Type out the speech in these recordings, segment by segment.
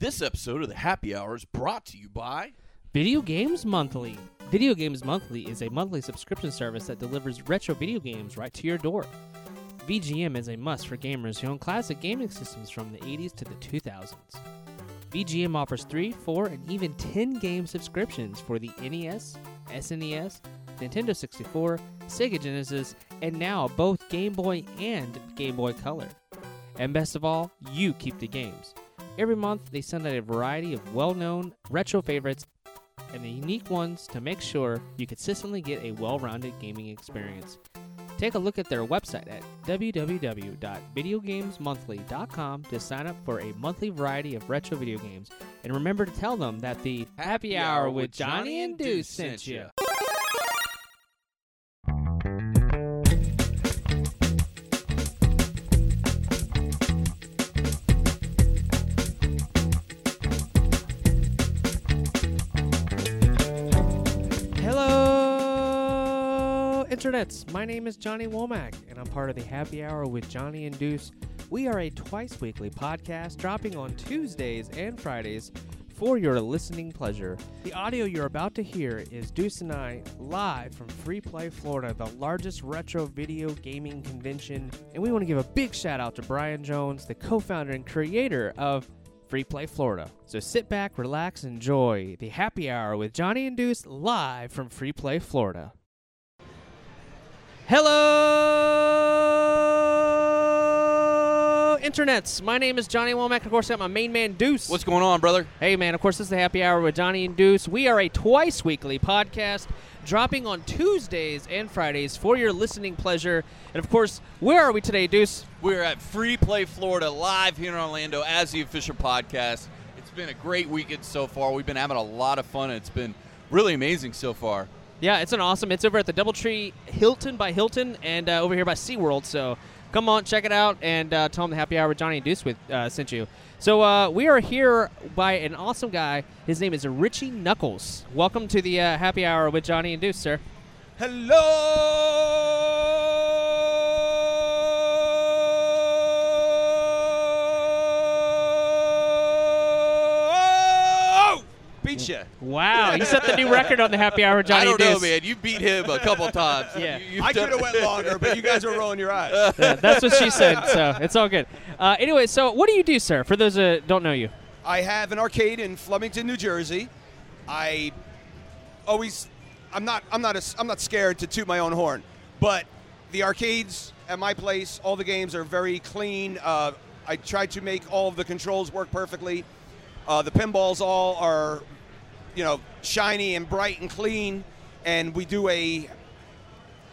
This episode of the Happy Hour is brought to you by Video Games Monthly. Video Games Monthly is a monthly subscription service that delivers retro video games right to your door. VGM is a must for gamers who own classic gaming systems from the 80s to the 2000s. VGM offers 3, 4, and even 10 game subscriptions for the NES, SNES, Nintendo 64, Sega Genesis, and now both Game Boy and Game Boy Color. And best of all, you keep the games. Every month, they send out a variety of well known retro favorites and the unique ones to make sure you consistently get a well rounded gaming experience. Take a look at their website at www.videogamesmonthly.com to sign up for a monthly variety of retro video games. And remember to tell them that the Happy Hour with Johnny and Deuce sent you. Internets. My name is Johnny Womack, and I'm part of the Happy Hour with Johnny and Deuce. We are a twice weekly podcast dropping on Tuesdays and Fridays for your listening pleasure. The audio you're about to hear is Deuce and I live from Free Play, Florida, the largest retro video gaming convention. And we want to give a big shout out to Brian Jones, the co founder and creator of Free Play Florida. So sit back, relax, enjoy the happy hour with Johnny and Deuce live from Free Play Florida. Hello, internets. My name is Johnny Womack. Of course, I got my main man Deuce. What's going on, brother? Hey, man, of course, this is the happy hour with Johnny and Deuce. We are a twice weekly podcast dropping on Tuesdays and Fridays for your listening pleasure. And of course, where are we today, Deuce? We're at Free Play Florida live here in Orlando as the official podcast. It's been a great weekend so far. We've been having a lot of fun. It's been really amazing so far. Yeah, it's an awesome. It's over at the DoubleTree Hilton by Hilton and uh, over here by SeaWorld. So come on, check it out, and uh, tell them the happy hour with Johnny and Deuce with, uh, sent you. So uh, we are here by an awesome guy. His name is Richie Knuckles. Welcome to the uh, happy hour with Johnny and Deuce, sir. Hello! Beat you. Wow, you set the new record on the happy hour with I Johnny don't know, Deuce. man. You beat him a couple times. Yeah. You- I could have went longer, but you guys were rolling your eyes. Yeah, that's what she said, so it's all good. Uh, anyway, so what do you do, sir, for those that don't know you? I have an arcade in Flemington, New Jersey. I always, I'm not, I'm not, a, I'm not scared to toot my own horn, but the arcades at my place, all the games are very clean. Uh, I try to make all of the controls work perfectly. Uh, the pinballs all are, you know, shiny and bright and clean. And we do a.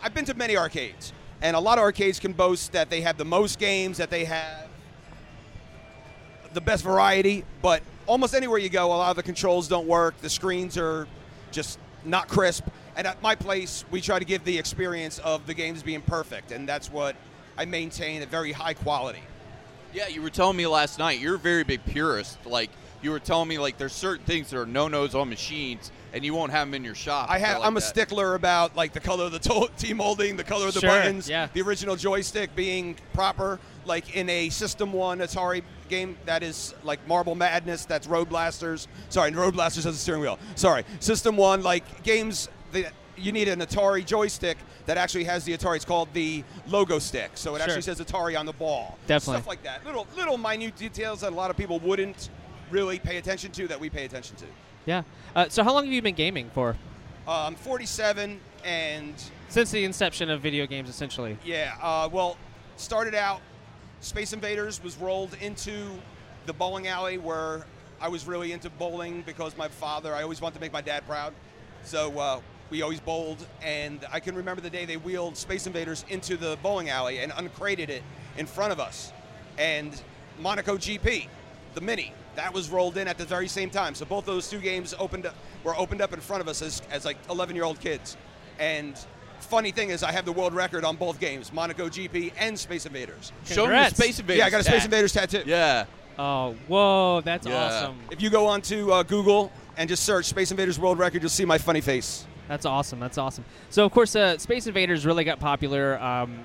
I've been to many arcades, and a lot of arcades can boast that they have the most games, that they have the best variety, but almost anywhere you go, a lot of the controls don't work. The screens are just not crisp. And at my place, we try to give the experience of the games being perfect, and that's what I maintain a very high quality. Yeah, you were telling me last night you're a very big purist. Like you were telling me, like there's certain things that are no nos on machines, and you won't have them in your shop. I have. like I'm a that. stickler about like the color of the to- T molding, the color of the Sure, buttons, yeah. the original joystick being proper. Like in a System One Atari game that is like Marble Madness, that's Road Blasters. Sorry, Road Blasters has a steering wheel. Sorry, System One like games that you need an Atari joystick that actually has the Atari. It's called the logo stick, so it Sure. actually says Atari on the ball. Definitely. stuff like that. Little little minute details that a lot of people wouldn't really pay attention to that we pay attention to. Yeah. Uh, so how long have you been gaming for? Uh, I'm 47 and Since the inception of video games, essentially. Yeah, uh, well, started out, Space Invaders was rolled into the bowling alley where I was really into bowling because my father, I always wanted to make my dad proud. So uh, we always bowled, and I can remember the day they wheeled Space Invaders into the bowling alley and uncrated it in front of us. And Monaco GP, the mini, that was rolled in at the very same time. So both those two games opened up, were opened up in front of us as, as like 11 year old kids. And funny thing is, I have the world record on both games, Monaco GP and Space Invaders. Show me Space Invaders. Yeah, I got a Space tat. Invaders tattoo. Yeah. Oh, whoa, that's Yeah. awesome. If you go onto uh, Google and just search Space Invaders World Record, you'll see my funny face. That's awesome. That's awesome. So, of course, uh, Space Invaders really got popular um,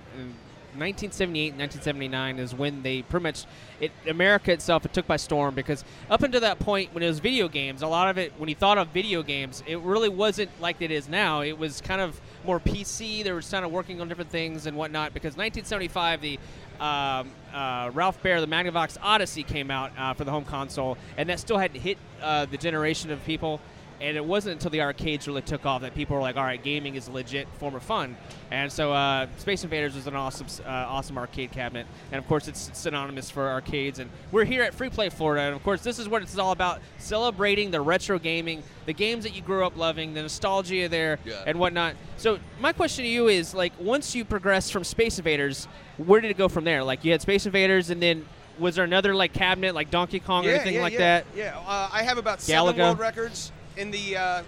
1978 and 1979 is when they pretty much it America itself it took by storm because up until that point when it was video games, a lot of it when you thought of video games, it really wasn't like it is now. It was kind of more PC. They were kind of working on different things and whatnot because 1975 the um, uh, Ralph Baer, the Magnavox Odyssey came out uh, for the home console, and that still hadn't hit uh, the generation of people. And it wasn't until the arcades really took off that people were like, "All right, gaming is a legit form of fun." And so, uh, Space Invaders was an awesome, uh, awesome arcade cabinet, and of course, it's synonymous for arcades. And we're here at Free Play Florida, and of course, this is what it's all about: celebrating the retro gaming, the games that you grew up loving, the nostalgia there, Yeah. and whatnot. So, my question to you is, like, once you progressed from Space Invaders, where did it go from there? Like, you had Space Invaders, and then was there another like cabinet, like Donkey Kong or anything yeah, like yeah, that? Yeah, uh, I have about Galaga. seven world records in the uh,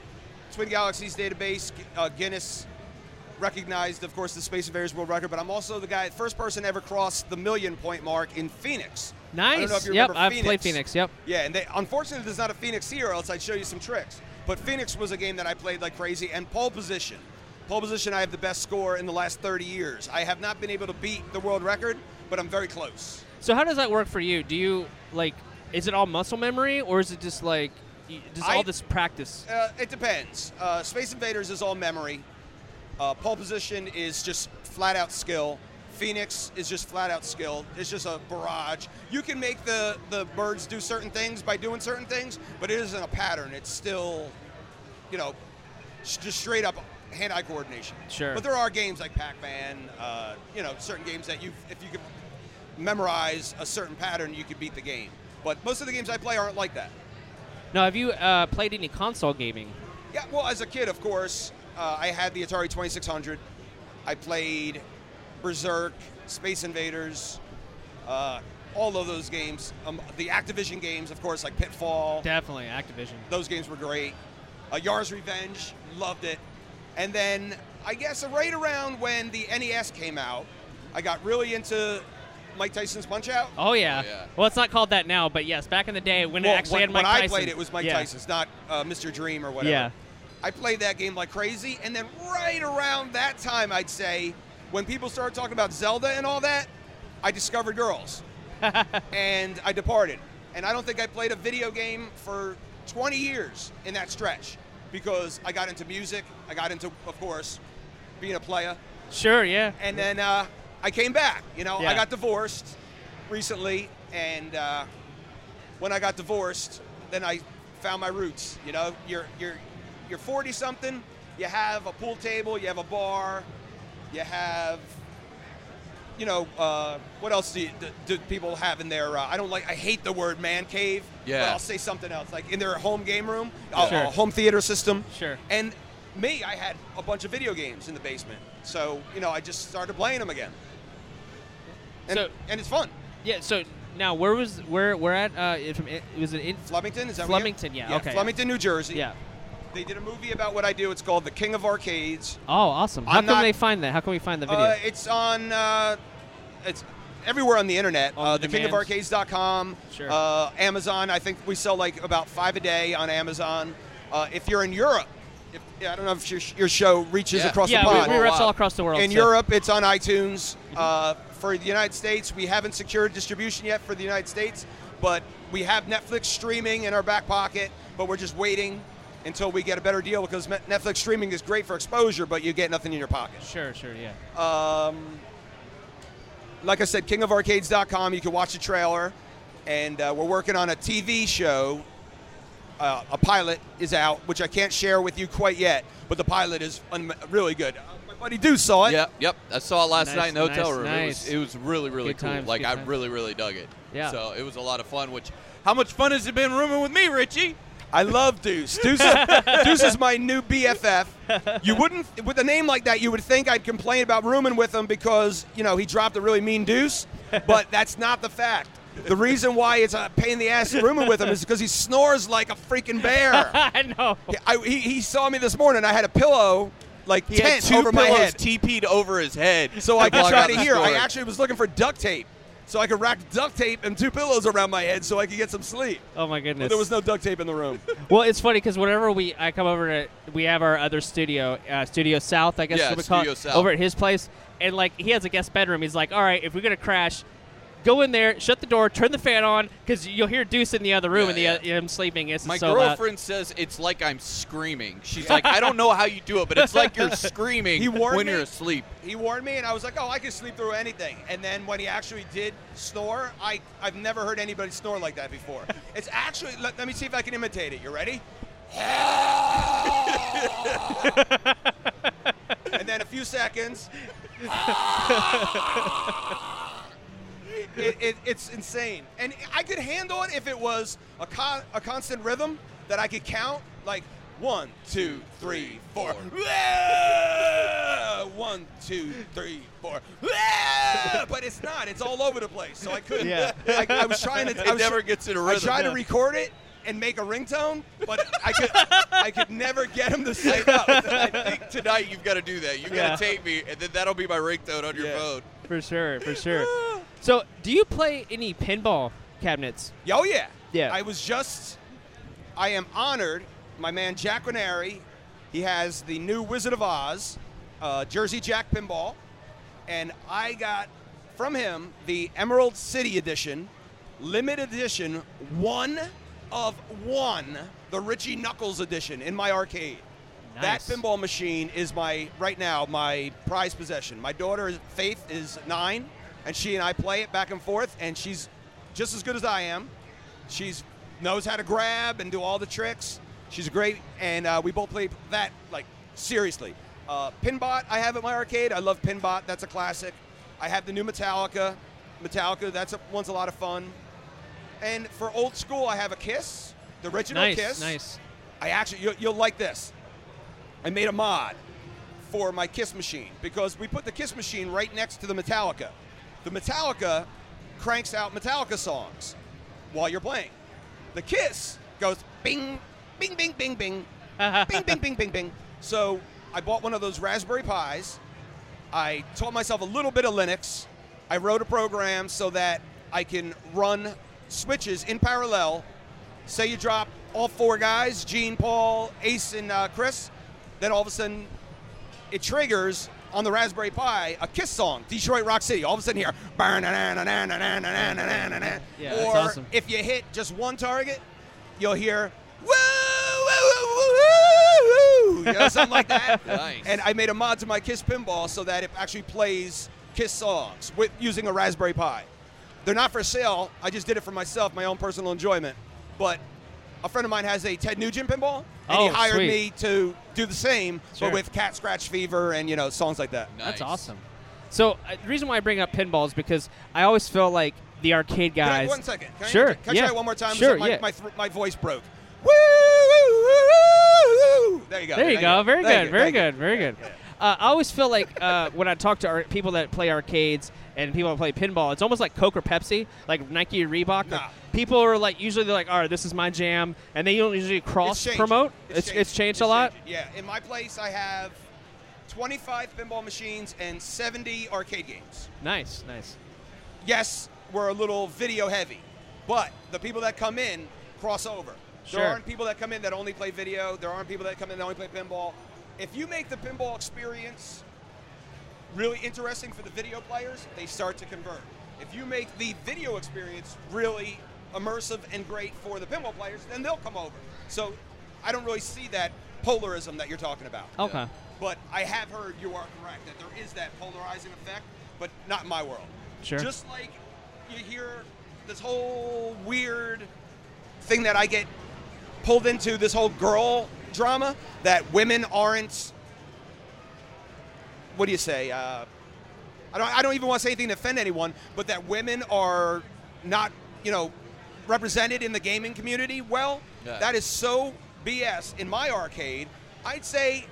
Twin Galaxies database. Uh, Guinness recognized, of course, the Space Invaders world record, but I'm also the guy, first person ever crossed the million point mark in Phoenix. Nice. I don't know if you yep, remember I've Phoenix. played Phoenix. Yep. Yeah, and they, unfortunately, there's not a Phoenix here, or else I'd show you some tricks. But Phoenix was a game that I played like crazy, and pole position. Pole position, I have the best score in the last 30 years. I have not been able to beat the world record, but I'm very close. So how does that work for you? Do you like? Is it all muscle memory, or is it just like just I- all this practice? Uh, it depends. Uh, Space Invaders is all memory. Uh, pole position is just flat out skill. Phoenix is just flat out skill. It's just a barrage. You can make the, the birds do certain things by doing certain things, but it isn't a pattern. It's still, you know, just straight up hand-eye coordination. Sure. But there are games like Pac-Man, uh, you know, certain games that you, if you could memorize a certain pattern, you could beat the game. But most of the games I play aren't like that. Now, have you uh, played any console gaming? Yeah, well, as a kid, of course, uh, I had the Atari 2600. I played Berserk, Space Invaders, uh, all of those games. Um, the Activision games, of course, like Pitfall. Definitely Activision. Those games were great. Uh, Yars' Revenge, loved it. And then I guess right around when the NES came out, I got really into Mike Tyson's Punch Out. Oh yeah. Oh, yeah. Well, it's not called that now, but yes, back in the day when Well, it actually when, had Mike when Tyson. I played it, it was Mike yeah. Tyson's, not uh, Mr. Dream or whatever. Yeah. I played that game like crazy, and then right around that time, I'd say, when people started talking about Zelda and all that, I discovered girls, and I departed. And I don't think I played a video game for 20 years in that stretch because I got into music, I got into, of course, being a player, Sure. Yeah. and then uh, I came back. You know, Yeah. I got divorced recently, and uh, when I got divorced, then I found my roots. You know, you're you're you're 40 something. You have a pool table. You have a bar. You have. You know, uh, what else do, you, do, do people have in their? Uh, I don't like. I hate the word man cave. But Yeah. I'll say something else, like in their home game room, a- Sure. a home theater system. Sure. And me, I had a bunch of video games in the basement. So, you know, I just started playing them again. And, So- and it's fun. Yeah. So now, where was where we're at? Uh, if it was it in? Flemington, is that Flemington, yeah, okay. Flemington, New Jersey. Yeah. They did a movie about what I do. It's called The King of Arcades. Oh, awesome. How I'm can not- they find that? How can we find the video? Uh, it's on, uh, it's everywhere on the internet. On uh, thekingofarcades.com. Sure. Uh, Amazon. I think we sell like about five a day on Amazon. Uh, if you're in Europe, if, yeah, I don't know if your, your show reaches Yeah. across yeah, the pond. we, we reps all across the world. In so- Europe, it's on iTunes. Uh, for the United States, we haven't secured distribution yet for the United States, but we have Netflix streaming in our back pocket. But we're just waiting until we get a better deal because Netflix streaming is great for exposure, but you get nothing in your pocket. Sure. Sure. Yeah. Um, like I said, kingofarcades.com. You can watch the trailer, and uh, we're working on a TV show. Uh, a pilot is out, which I can't share with you quite yet, but the pilot is un- really good. Uh, he do saw it. Yep, yep. I saw it last Nice, night in the hotel nice, room. nice. It was it was really really Good cool. times, like good I times. really really dug it. Yeah. So it was a lot of fun. Which how much fun has it been rooming with me, Richie? I love Deuce. Deuce is, Deuce is my new BFF. You wouldn't, with a name like that, you would think I'd complain about rooming with him because, you know, he dropped a really mean Deuce, but that's not the fact. The reason why it's a pain in the ass rooming with him is because he snores like a freaking bear. I know. I, he, he saw me this morning. I had a pillow, like He tent had two over my pillows head, TP'd over his head, so I could try out to the hear. I actually was looking for duct tape, so I could wrap duct tape and two pillows around my head so I could get some sleep. Oh my But goodness. there was no duct tape in the room. Well, it's funny because whenever we I come over to we have our other studio, uh, Studio South, I guess Yeah, we call Studio it, South. over at his place, and like he has a guest bedroom. He's like, all right, if we're gonna crash, go in there, shut the door, turn the fan on, because you'll hear Deuce in the other room, Yeah, and the, uh, him sleeping. It's My so loud. girlfriend says it's like I'm screaming. She's like, I don't know how you do it, but it's like you're screaming He warned when me. you're asleep. He warned me, and I was like, "Oh, I can sleep through anything." And then when he actually did snore, I I've never heard anybody snore like that before. It's actually let, let me see if I can imitate it. You ready? and then a few seconds. It, it, it's insane, and I could handle it if it was a, con, a constant rhythm that I could count, like one, two, three, four. One, two, three, four. But it's not. It's all over the place. So I couldn't. Yeah. I, I was trying to. It I was never tr- gets in a I rhythm. I tried to record it and make a ringtone, but I could. I could never get him to sync up. I think tonight you've got to do that. You've Yeah. got to tape me, and then that'll be my ringtone on your Yeah. phone. for sure, for sure. So, do you play any pinball cabinets? Oh yeah. Yeah. I was just. I am honored. My man Jack Guarnieri, he has the new Wizard of Oz, uh, Jersey Jack pinball, and I got from him the Emerald City Edition, limited edition, one of one, the Richie Knuckles edition in my arcade. Nice. That pinball machine is my right now my prized possession. My daughter Faith is nine, and she and I play it back and forth, and she's just as good as I am. She's knows how to grab and do all the tricks. She's great, and uh, we both play that like seriously. Uh, Pinbot I have at my arcade. I love Pinbot. That's a classic. I have the new Metallica. Metallica. That's a, one's a lot of fun. And for old school, I have a Kiss, the original Nice, Kiss. nice. I actually, you'll, you'll like this. I made a mod for my Kiss machine because we put the Kiss machine right next to the Metallica. The Metallica cranks out Metallica songs while you're playing. The Kiss goes bing, bing, bing, bing, bing, bing, bing, bing, bing, bing. So I bought one of those Raspberry Pis. I taught myself a little bit of Linux. I wrote a program so that I can run switches in parallel. Say you drop all four guys, Gene, Paul, Ace, and uh, Chris, then all of a sudden it triggers on the Raspberry Pi a Kiss song, Detroit Rock City. All of a sudden here, Yeah, or awesome. if you hit just one target, you'll hear woo, woo, woo, woo, woo, you know, something like that. Nice. And I made a mod to my Kiss pinball so that it actually plays Kiss songs with using a Raspberry Pi. They're not for sale. I just did it for myself, my own personal enjoyment. But a friend of mine has a Ted Nugent pinball, and he Oh, hired sweet. me to do the same, Sure. but with Cat Scratch Fever and you know songs like that. That's awesome. So, uh, the reason why I bring up pinball is because I always feel like the arcade Can I- guys. one second. Can Sure, I, can I yeah. try one more time? Sure, my, yeah. my, thr- my voice broke. Woo, woo, woo, woo, woo. There you go. There you go. Very Thank good. you, Very thank you. good. Very good. Uh, I always feel like uh, when I talk to ar- people that play arcades and people that play pinball, it's almost like Coke or Pepsi, like Nike or Reebok. Nah. People are like usually they're like, all right, this is my jam, and they don't usually cross It's promote. It's, it's, it's changed a lot. changed. Yeah. In my place, I have 25 pinball machines and 70 arcade games. Nice, nice. yes, we're a little video heavy, but the people that come in cross over. Sure. There aren't people that come in that only play video. There aren't people that come in that only play pinball. If you make the pinball experience really interesting for the video players, they start to convert. If you make the video experience really immersive and great for the pinball players, then they'll come over. So I don't really see that polarism that you're talking about. Okay. But I have heard you are correct that there is that polarizing effect, but not in my world. Sure. Just like you hear this whole weird thing that I get pulled into this whole girl drama that women aren't. What do you say? Uh, I don't. I don't even want to say anything to offend anyone, but that women are not, you know, represented in the gaming community. Well, Yeah. that is so BS. In my arcade, I'd say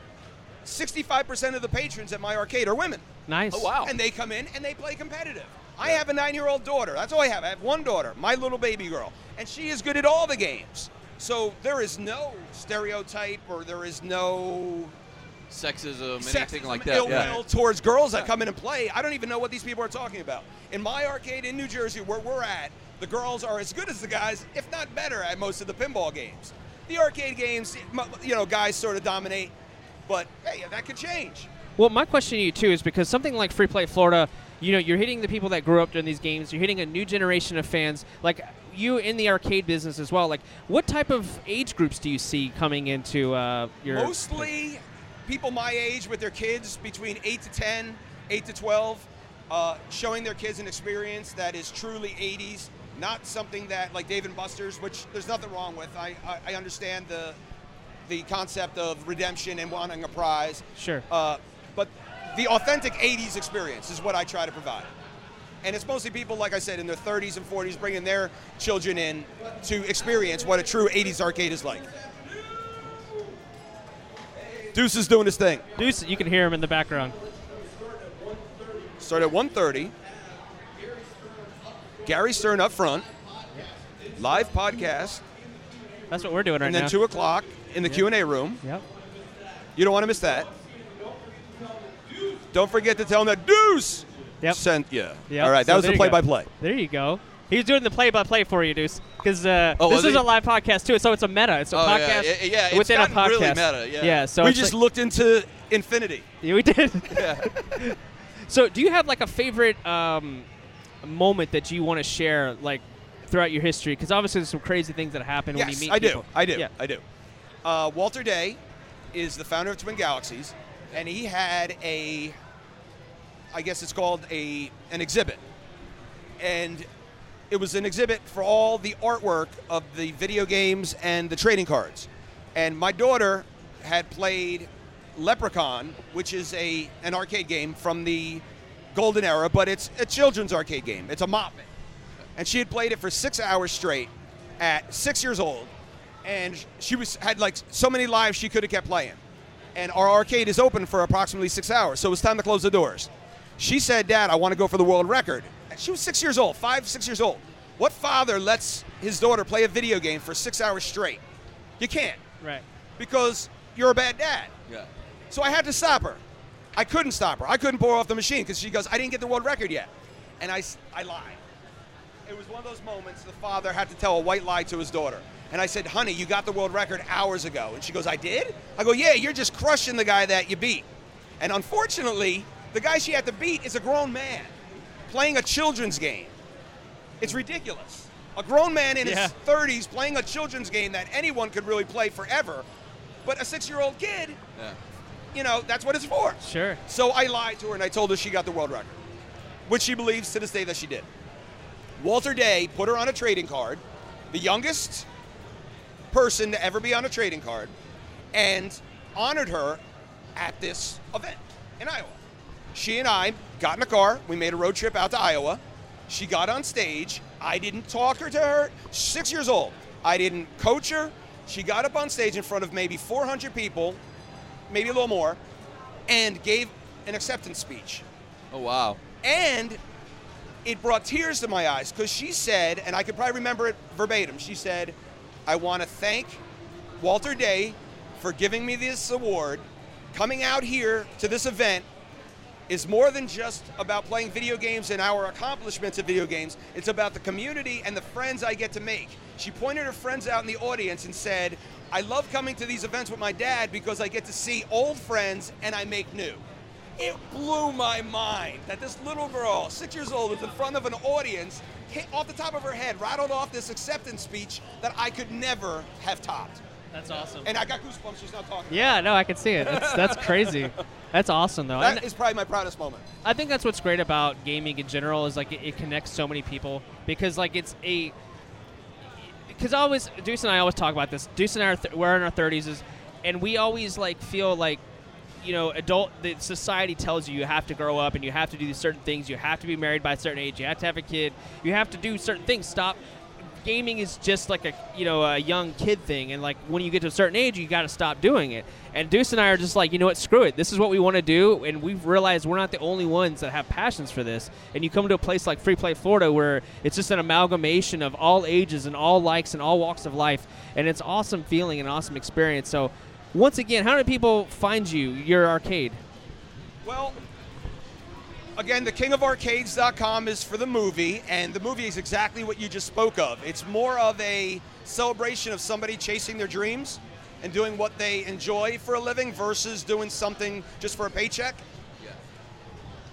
65% of the patrons at my arcade are women. Nice. Oh, wow. And they come in and they play competitive. I have a nine year old daughter. That's all I have. I have one daughter, my little baby girl. And she is good at all the games. So there is no stereotype or there is no Sexism, sexism, anything like that. ill yeah. will towards girls that come in and play. I don't even know what these people are talking about. In my arcade in New Jersey, where we're at, the girls are as good as the guys, if not better, at most of the pinball games. The arcade games, you know, guys sort of dominate. But hey, that could change. Well, my question to you too is because something like Free Play Florida, you know, you're hitting the people that grew up during these games. You're hitting a new generation of fans. Like you in the arcade business as well. Like, what type of age groups do you see coming into uh, your? Mostly people my age with their kids between 8 to 10, 8 to 12, uh, showing their kids an experience that is truly 80s, not something that like Dave and Buster's, which there's nothing wrong with. I, I, I understand the the concept of redemption and wanting a prize. Sure. Uh, but the authentic 80s experience is what I try to provide. And it's mostly people, like I said, in their 30s and 40s, bringing their children in to experience what a true 80s arcade is like. Deuce is doing his thing. Deuce, you can hear him in the background. Start at 1.30. Gary Stern up front. Live podcast. That's what we're doing right now. and then now. 2 o'clock in the Q&A room. Yep. You don't want to miss that. Don't forget to tell them that Deuce Yep. sent you. Yep. All right, that So was the play-by-play. There you go. He's doing the play-by-play for you, Deuce, because uh, Oh, this is he? a live podcast too. So it's a meta. It's a Oh, podcast Yeah, yeah, it's within a podcast. really meta, yeah. Yeah. So we just like- looked into infinity. Yeah, we did. Yeah. so, do you have like a favorite um, moment that you want to share, like throughout your history? Because obviously, there's some crazy things that happen when you Yes, meet I people. do. I do. Yeah. I do. Uh, Walter Day is the founder of Twin Galaxies, and he had a, I guess it's called a an exhibit, and it was an exhibit for all the artwork of the video games and the trading cards. And my daughter had played Leprechaun, which is a an arcade game from the golden era, but it's a children's arcade game. It's a mop it and she had played it for six hours straight at six years old and she was had like so many lives she could have kept playing and our arcade is open for approximately six hours so it was time to close the doors she said dad i want to go for the world record she was six years old five six years old what father lets his daughter play a video game for six hours straight you can't Right. because you're a bad dad yeah. so I had to stop her. I couldn't stop her. I couldn't pour off the machine because she goes, I didn't get the world record yet. And I, I lied. It was one of those moments the father had to tell a white lie to his daughter. And I said, honey, you got the world record hours ago. And she goes, I did? I go, yeah, you're just crushing the guy that you beat. And unfortunately, the guy she had to beat is a grown man playing a children's game. It's ridiculous. A grown man in Yeah. his 30s playing a children's game that anyone could really play forever. But a six year old kid, Yeah. You know, that's what it's for. Sure. So I lied to her and I told her she got the world record, which she believes to this day that she did. Walter Day put her on a trading card, the youngest person to ever be on a trading card, and honored her at this event in Iowa. She and I got in a car. We made a road trip out to Iowa. She got on stage. I didn't talk her to her. Six years old. I didn't coach her. She got up on stage in front of maybe 400 people, maybe a little more, and gave an acceptance speech. Oh wow. And it brought tears to my eyes because she said, and I could probably remember it verbatim, she said, I want to thank Walter Day for giving me this award. Coming out here to this event is more than just about playing video games and our accomplishments of video games. It's about the community and the friends I get to make. She pointed her friends out in the audience and said, I love coming to these events with my dad because I get to see old friends and I make new. It blew my mind that this little girl, six years old, is in front of an audience, off the top of her head, rattled off this acceptance speech that I could never have topped. That's awesome. And I got goosebumps just not talking. yeah, no, I can see it. That's that's crazy. That's awesome though. That And is probably my proudest moment. I think that's what's great about gaming in general is like it, it connects so many people because like it's a because I always Deuce and I always talk about this. Deuce and I are th- we're in our thirties is, and we always like feel like you know adult the society tells you you have to grow up and you have to do these certain things. You have to be married by a certain age. You have to have a kid. You have to do certain things. Stop. Gaming is just like a you know a young kid thing, and like when you get to a certain age, you got to stop doing it. And Deuce and I are just like, you know what, screw it. This is what we want to do, and we've realized we're not the only ones that have passions for this. And you come to a place like Free Play Florida, where it's just an amalgamation of all ages and all likes and all walks of life, and it's awesome feeling and awesome experience. So, once again, how do people find you, your arcade? Well, again, the kingofarcades.com is for the movie, and the movie is exactly what you just spoke of. It's more of a celebration of somebody chasing their dreams and doing what they enjoy for a living versus doing something just for a paycheck.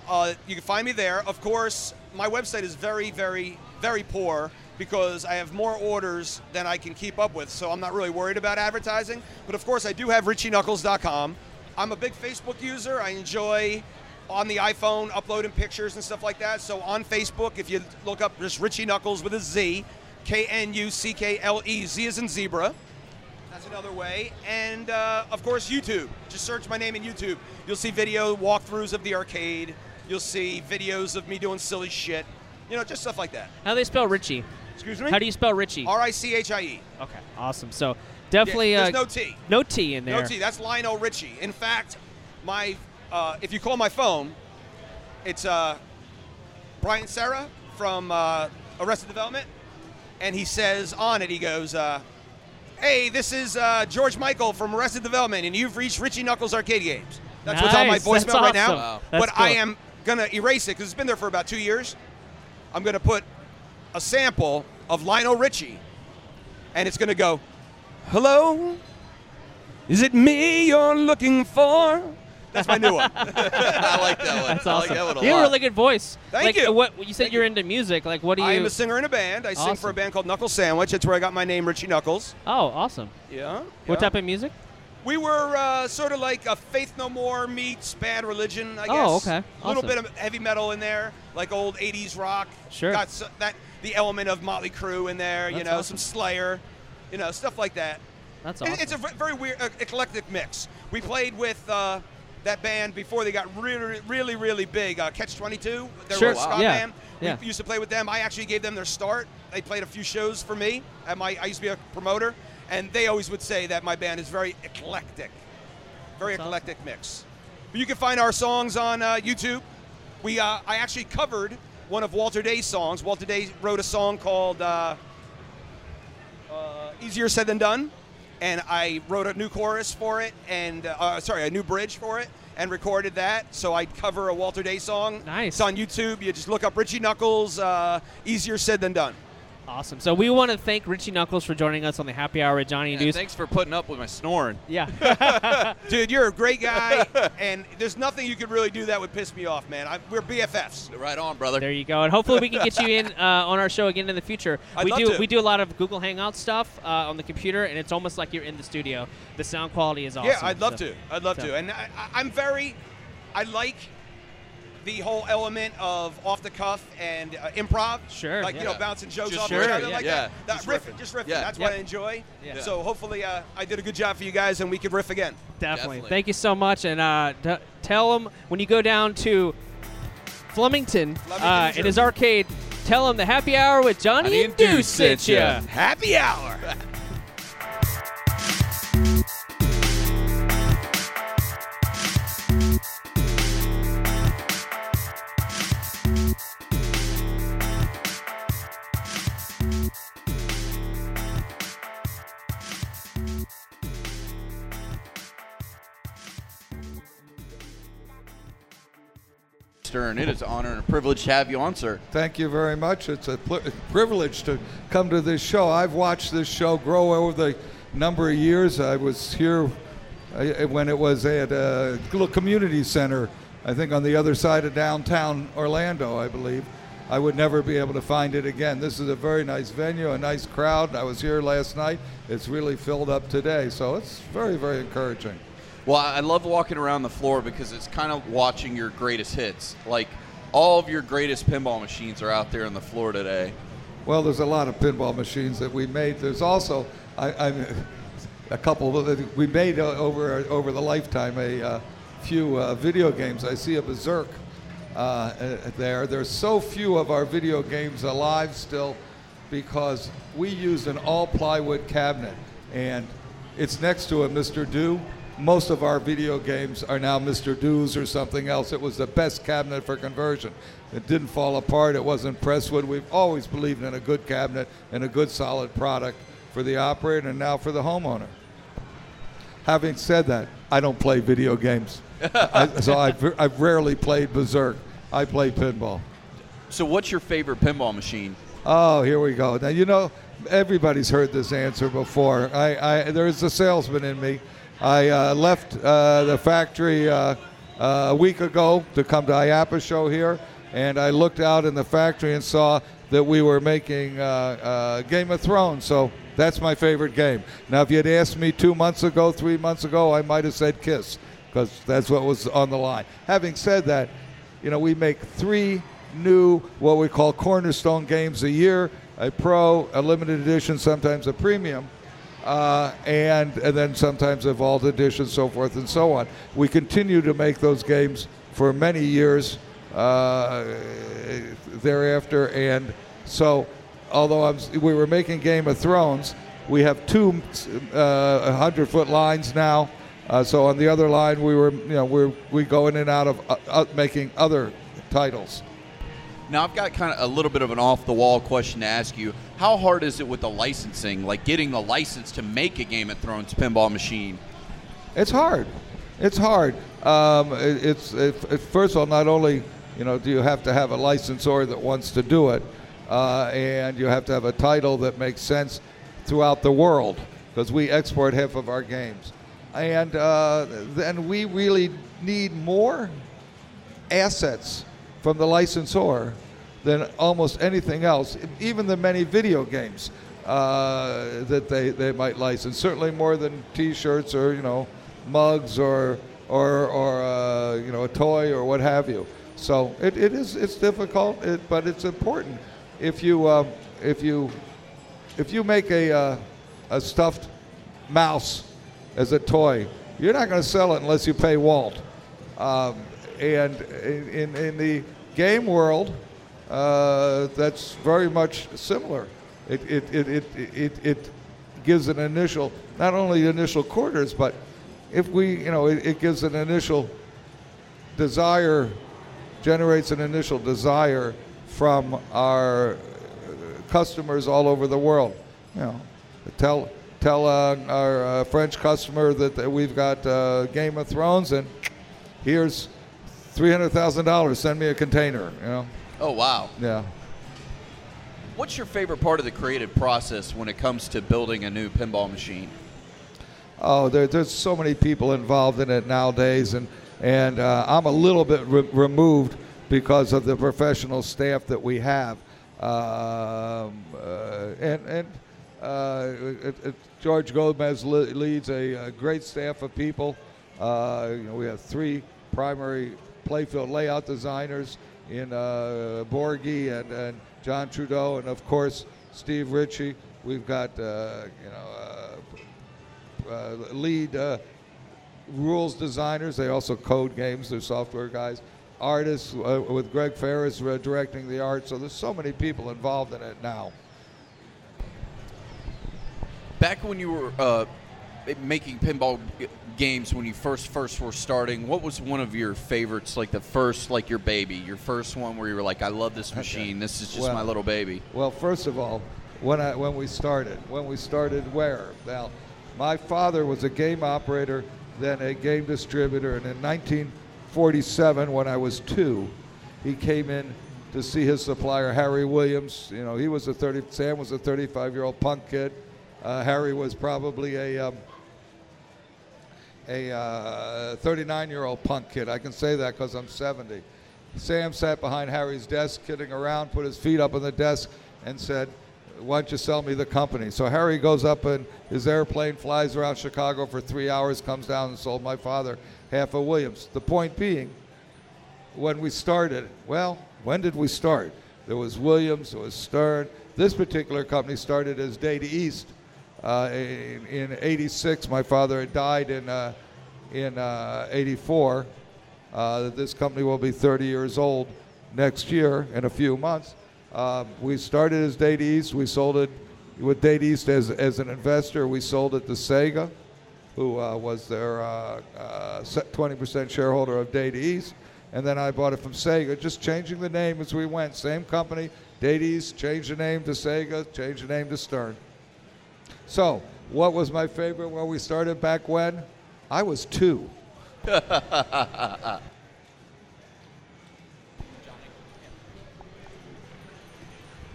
Uh, you can find me there. Of course, my website is very, very, very poor because I have more orders than I can keep up with. So I'm not really worried about advertising. But of course, I do have RichieKnuckles.com. I'm a big Facebook user. I enjoy on the iPhone uploading pictures and stuff like that. So on Facebook, if you look up just Richie Knuckles with a Z, K N U C K L E, Z is in zebra. That's another way. And uh, of course, YouTube. Just search my name in YouTube. You'll see video walkthroughs of the arcade. You'll see videos of me doing silly shit. You know, just stuff like that. How do they spell Richie? Excuse me? How do you spell Richie? R I C H I E. Okay, awesome. So definitely Yeah, uh, there's no T. no T in there. No T. That's Lionel Richie. In fact, my uh, if you call my phone, it's uh, Brian Cera from uh, Arrested Development, and he says on it, he goes, uh, "Hey, this is uh, George Michael from Arrested Development, and you've reached Richie Knuckles Arcade Games." That's what's on my Nice. voicemail That's right now. Wow. But I am gonna erase it because it's been there for about two years. I'm gonna put a sample of Lionel Richie, and it's gonna go, "Hello, is it me you're looking for?" That's my new one. I like that one. That's I awesome. like that one a you have lot. a really good voice. Thank like, you. What you said Thank you're you. into music. Like, what do you? I am a singer in a band. I sing for a band called Knuckle Sandwich. That's where I got my name, Richie Knuckles. oh, awesome. Yeah. What yeah. type of music? We were uh, sort of like a Faith No More meets Bad Religion, I guess. Oh, okay. A little bit of heavy metal in there, like old '80s rock. Sure. Got so, that the element of Motley Crue in there. That's you know, awesome. some Slayer. You know, stuff like that. That's awesome. It's a very weird, uh, eclectic mix. We played with uh, that band before they got really, really, really big. Uh, Catch 22. They're Sure. Wow. Yeah. band. Yeah. We used to play with them. I actually gave them their start. They played a few shows for me. At my, I used to be a promoter, and they always would say that my band is very eclectic, very That's awesome. eclectic mix. But you can find our songs on uh, YouTube. We, uh, I actually covered one of Walter Day's songs. Walter Day wrote a song called. Uh, uh, easier said than done. And I wrote a new chorus for it, and uh, uh, sorry, a new bridge for it, and recorded that. So I cover a Walter Day song. Nice. It's on YouTube. You just look up Richie Knuckles. Uh, easier said than done. Awesome. So we want to thank Richie Knuckles for joining us on the Happy Hour with Johnny and Yeah, Deuce. thanks for putting up with my snoring. Yeah. Dude, you're a great guy, and there's nothing you could really do that would piss me off, man. I, we're BFFs. Right on, brother. There you go, and hopefully we can get you in uh, on our show again in the future. I'd we love do to. we do a lot of Google Hangout stuff uh, on the computer, and it's almost like you're in the studio. The sound quality is awesome. Yeah, I'd love so- to. I'd love so- to. And I, I- I'm very, I like the whole element of off the cuff and uh, improv. Sure, Like, you know, bouncing jokes Just off sure, each other yeah. like Yeah, that. that just riffing, riffing. just riffing. Yeah. That's Yep. what I enjoy. Yeah. So hopefully uh, I did a good job for you guys and we can riff again. Definitely. Definitely. Thank you so much, and uh, t- tell them when you go down to Flemington, Flemington, uh, in his arcade, tell them the Happy Hour with Johnny Johnny and and Deuce Deuce sent sent ya. ya. Happy hour. Stern, it is an honor and a privilege to have you on, sir. Thank you very much. It's a pl- privilege to come to this show. I've watched this show grow over the number of years. I was here uh, when it was at a little community center, I think on the other side of downtown Orlando, I believe. I would never be able to find it again. This is a very nice venue, a nice crowd. I was here last night. It's really filled up today, so it's very, very encouraging. Well, I love walking around the floor because it's kind of watching your greatest hits. Like all of your greatest pinball machines are out there on the floor today. Well, there's a lot of pinball machines that we made. There's also I, I, a couple that we made uh, over over the lifetime a uh, few uh, video games. I see a Berserk uh, uh, there. There's so few of our video games alive still because we used an all plywood cabinet, and it's next to a Mr. Do. Most of our video games are now Mr. Do's or something else. It was the best cabinet for conversion. It didn't fall apart. It wasn't presswood. We've always believed in a good cabinet and a good solid product for the operator and now for the homeowner. Having said that, I don't play video games. I, so I've, I've rarely played Berserk. I play pinball. So, what's your favorite pinball machine? Oh, here we go. Now you know everybody's heard this answer before. I, I there's a salesman in me. I uh, left uh, the factory uh, uh, a week ago to come to IAPA show here, and I looked out in the factory and saw that we were making uh, uh, Game of Thrones. So that's my favorite game. Now, if you had asked me two months ago, three months ago, I might have said Kiss because that's what was on the line. Having said that, you know, we make three new, what we call cornerstone games a year a pro, a limited edition, sometimes a premium. Uh, and and then sometimes a vault edition, so forth and so on. We continue to make those games for many years uh, thereafter, and so although we were making Game of Thrones, we have two uh, hundred foot lines now. Uh, so on the other line, we were you know we we go in and out of uh, making other titles. Now I've got kind of a little bit of an off the wall question to ask you. How hard is it with the licensing, like getting the license to make a Game of Thrones pinball machine? It's hard. It's hard. Um, it, it's it, it, first of all, not only you know do you have to have a licensor that wants to do it, uh, and you have to have a title that makes sense throughout the world because we export half of our games, and uh, then we really need more assets from the licensor than almost anything else, even the many video games uh, that they, they might license. Certainly more than T-shirts or you know mugs or or, or uh, you know a toy or what have you. So it, it is it's difficult, it, but it's important. If you uh, if you if you make a uh, a stuffed mouse as a toy, you're not going to sell it unless you pay Walt. Um, and in, in the game world, uh, that's very much similar. It, it, it, it, it, it gives an initial, not only initial quarters, but if we, you know, it, it gives an initial desire, generates an initial desire from our customers all over the world. You know, tell tell uh, our uh, French customer that, that we've got uh, Game of Thrones and here's three hundred thousand dollars. Send me a container. You know. Oh wow. Yeah. What's your favorite part of the creative process when it comes to building a new pinball machine? Oh, there, there's so many people involved in it nowadays, and and uh, I'm a little bit re- removed because of the professional staff that we have. Um, uh, and and uh, it, it, George Gomez le- leads a, a, great staff of people. Uh, you know, we have three primary playfield layout designers in uh, Borgie and, and John Trudeau, and of course Steve Ritchie. We've got uh, you know uh, uh, lead uh, rules designers. They also code games. They're software guys. Artists with Greg Freres directing the art. So there's so many people involved in it now. Back when you were making pinball games when you first first were starting what was one of your favorites? Like the first like your baby your first one where you were like i love this machine. Okay. this is just well, my little baby. well first of all when I, when we started when we started where? Now my father was a game operator then a game distributor and in 1947 when i was two he came in to see his supplier harry williams. You know he was a 30 sam was a 35 year old punk kid. Uh, harry was probably a um, a 39 uh, year old punk kid. I can say that because I'm 70. Sam sat behind Harry's desk, kidding around, put his feet up on the desk, and said, Why don't you sell me the company? So Harry goes up and his airplane flies around Chicago for three hours, comes down and sold my father half of Williams. The point being, when we started, well, when did we start? There was Williams, there was Stern. This particular company started as Data East uh, in, in 86. My father had died in, uh, in uh, 84. Uh, this company will be 30 years old next year in a few months. Uh, we started as Data East. We sold it with Data East as, as an investor. We sold it to Sega, who uh, was their 20% shareholder of Data East. And then I bought it from Sega, just changing the name as we went. Same company, Data East, changed the name to Sega, changed the name to Stern. So, what was my favorite when we started back when? I was two.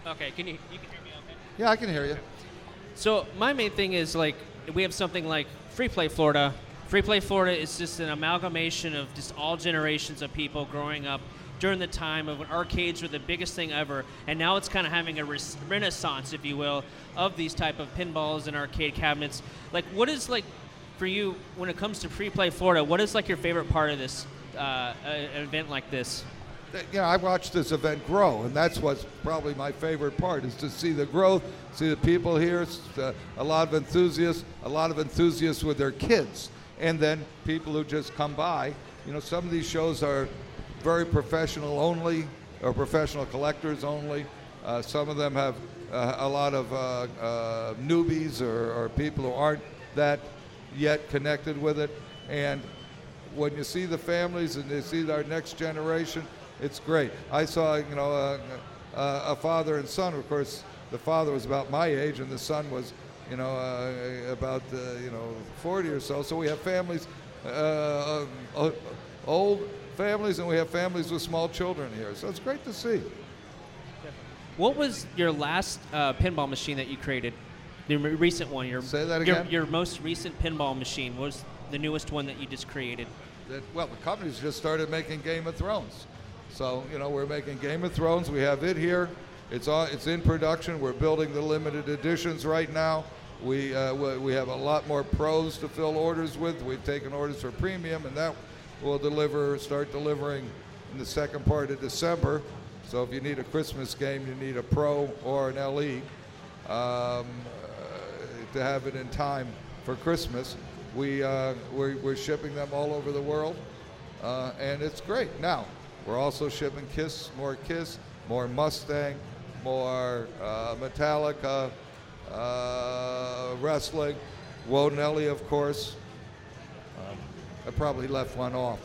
Okay, can you you can hear me okay? Yeah, I can hear you. So my main thing is like we have something like Free Play Florida, Free Play Florida is just an amalgamation of just all generations of people growing up during the time of when arcades were the biggest thing ever, and now it's kind of having a renaissance, if you will, of these type of pinballs and arcade cabinets. Like, what is like for you when it comes to Free Play Florida? What is like your favorite part of this uh, event like this? Yeah, know, I watched this event grow, and that's what's probably my favorite part is to see the growth, see the people here, uh, a lot of enthusiasts, a lot of enthusiasts with their kids, and then people who just come by. You know, some of these shows are very professional only, or professional collectors only. Uh, some of them have uh, a lot of uh, uh, newbies or, or people who aren't that yet connected with it, and when you see the families and you see our next generation, it's great. I saw, you know, a, a, a, father and son. Of course, the father was about my age, and the son was, you know, uh, about uh, you know 40 or so. So we have families, uh, uh, old families, and we have families with small children here. So it's great to see. What was your last uh, pinball machine that you created? The recent one. Your, Say that again. Your, your most recent pinball machine was the newest one that you just created. That, well, the company's just started making Game of Thrones. So, you know, we're making Game of Thrones. We have it here. It's, all, it's in production. We're building the limited editions right now. We, uh, we have a lot more pros to fill orders with. We've taken orders for premium, and that will deliver, start delivering in the second part of December. So if you need a Christmas game, you need a pro or an LE um, uh, to have it in time for Christmas. We, uh, we're, we're, shipping them all over the world, uh, and it's great. Now, we're also shipping Kiss, more Kiss, more Mustang, more uh, Metallica, uh, wrestling, Woden Ellie, of course. I probably left one off.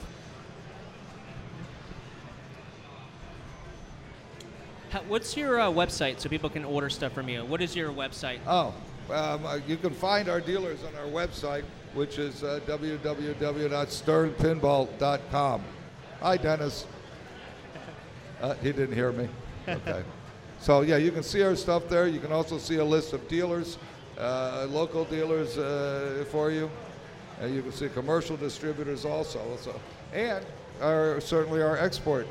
what's your uh, website so people can order stuff from you? What is your website? Oh, um, uh, you can find our dealers on our website, which is uh, www.sternpinball.com. Hi, Dennis. Uh, he didn't hear me. Okay. so yeah, you can see our stuff there. You can also see a list of dealers, uh, local dealers uh, for you. And you can see commercial distributors also. So, and our, certainly our export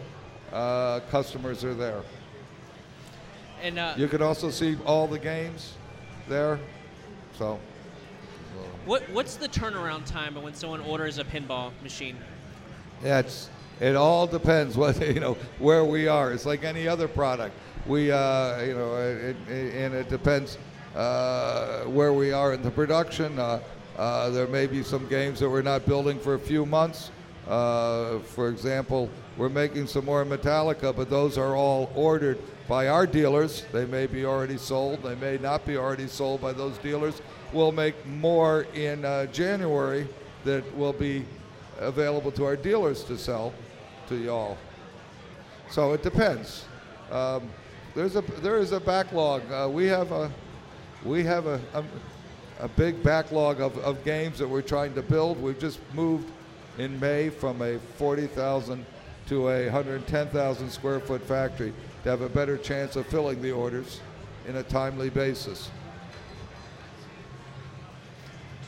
uh, customers are there. And uh, you can also see all the games there. So. What what's the turnaround time when someone orders a pinball machine? Yeah, it's it all depends what you know where we are. It's like any other product. We uh, you know, it, it, and it depends uh, where we are in the production. Uh, uh, there may be some games that we're not building for a few months. Uh, for example, we're making some more Metallica, but those are all ordered by our dealers. They may be already sold. They may not be already sold by those dealers. We'll make more in uh, January that will be available to our dealers to sell to y'all. So it depends. Um, there's a there is a backlog. Uh, we have a we have a, a, a big backlog of, of games that we're trying to build. We've just moved in May from a 40,000 to a 110,000 square foot factory to have a better chance of filling the orders in a timely basis.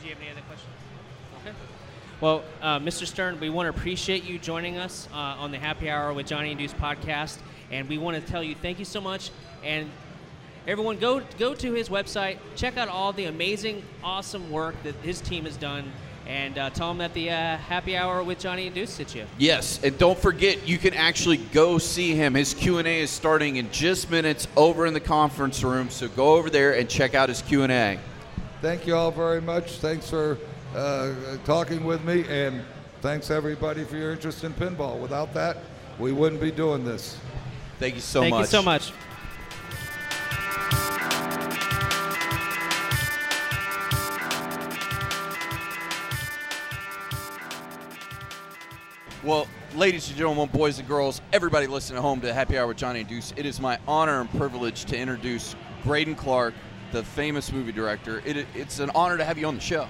Do you have any other questions? Okay. Well, uh, Mr. Stern, we want to appreciate you joining us uh, on the Happy Hour with Johnny and Deuce podcast, and we want to tell you thank you so much. And everyone, go go to his website, check out all the amazing, awesome work that his team has done, and uh, tell him that the uh, Happy Hour with Johnny and Deuce sits you. Yes, and don't forget you can actually go see him. His Q and A is starting in just minutes over in the conference room, so go over there and check out his Q and A. Thank you all very much. Thanks for uh, talking with me, and thanks everybody for your interest in pinball. Without that, we wouldn't be doing this. Thank you so Thank much. Thank you so much. Well, ladies and gentlemen, boys and girls, everybody listening at home to Happy Hour with Johnny and Deuce, it is my honor and privilege to introduce Greydon Clark, the famous movie director. It, it's an honor to have you on the show.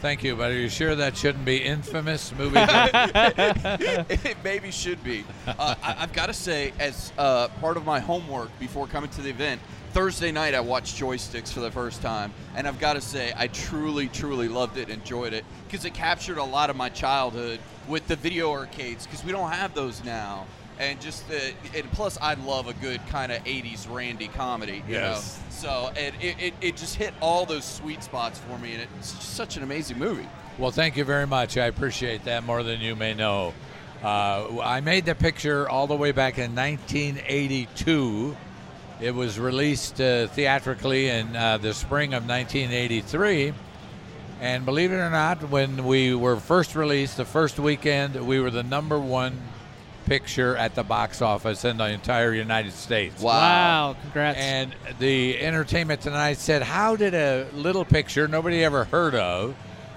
Thank you, but are you sure that shouldn't be infamous movie? it maybe should be. Uh, I, have got to say, as uh, part of my homework before coming to the event, Thursday night I watched Joysticks for the first time, and I've got to say I truly, truly loved it, enjoyed it, because it captured a lot of my childhood with the video arcades, because we don't have those now. And just the, and plus I love a good kind of '80s Randy comedy, you Yes. know. So and it, it, it just hit all those sweet spots for me, and it's just such an amazing movie. Well, thank you very much. I appreciate that more than you may know. Uh, I made the picture all the way back in 1982. It was released uh, theatrically in uh, the spring of 1983. And believe it or not, when we were first released, the first weekend, we were the number one picture at the box office in the entire United States. Wow, congrats. And the Entertainment Tonight said, How did a little picture nobody ever heard of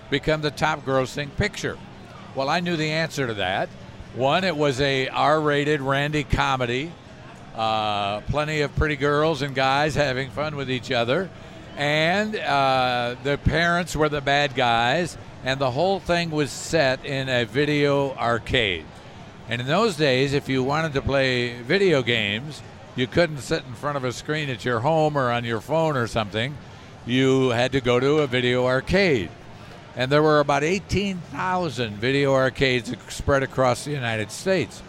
become the top grossing picture? Well, I knew the answer to that. One, it was a R rated Randy comedy, uh, plenty of pretty girls and guys having fun with each other. And uh, the parents were the bad guys, and the whole thing was set in a video arcade. And in those days, if you wanted to play video games, you couldn't sit in front of a screen at your home or on your phone or something. You had to go to a video arcade. And there were about 18,000 video arcades spread across the United States.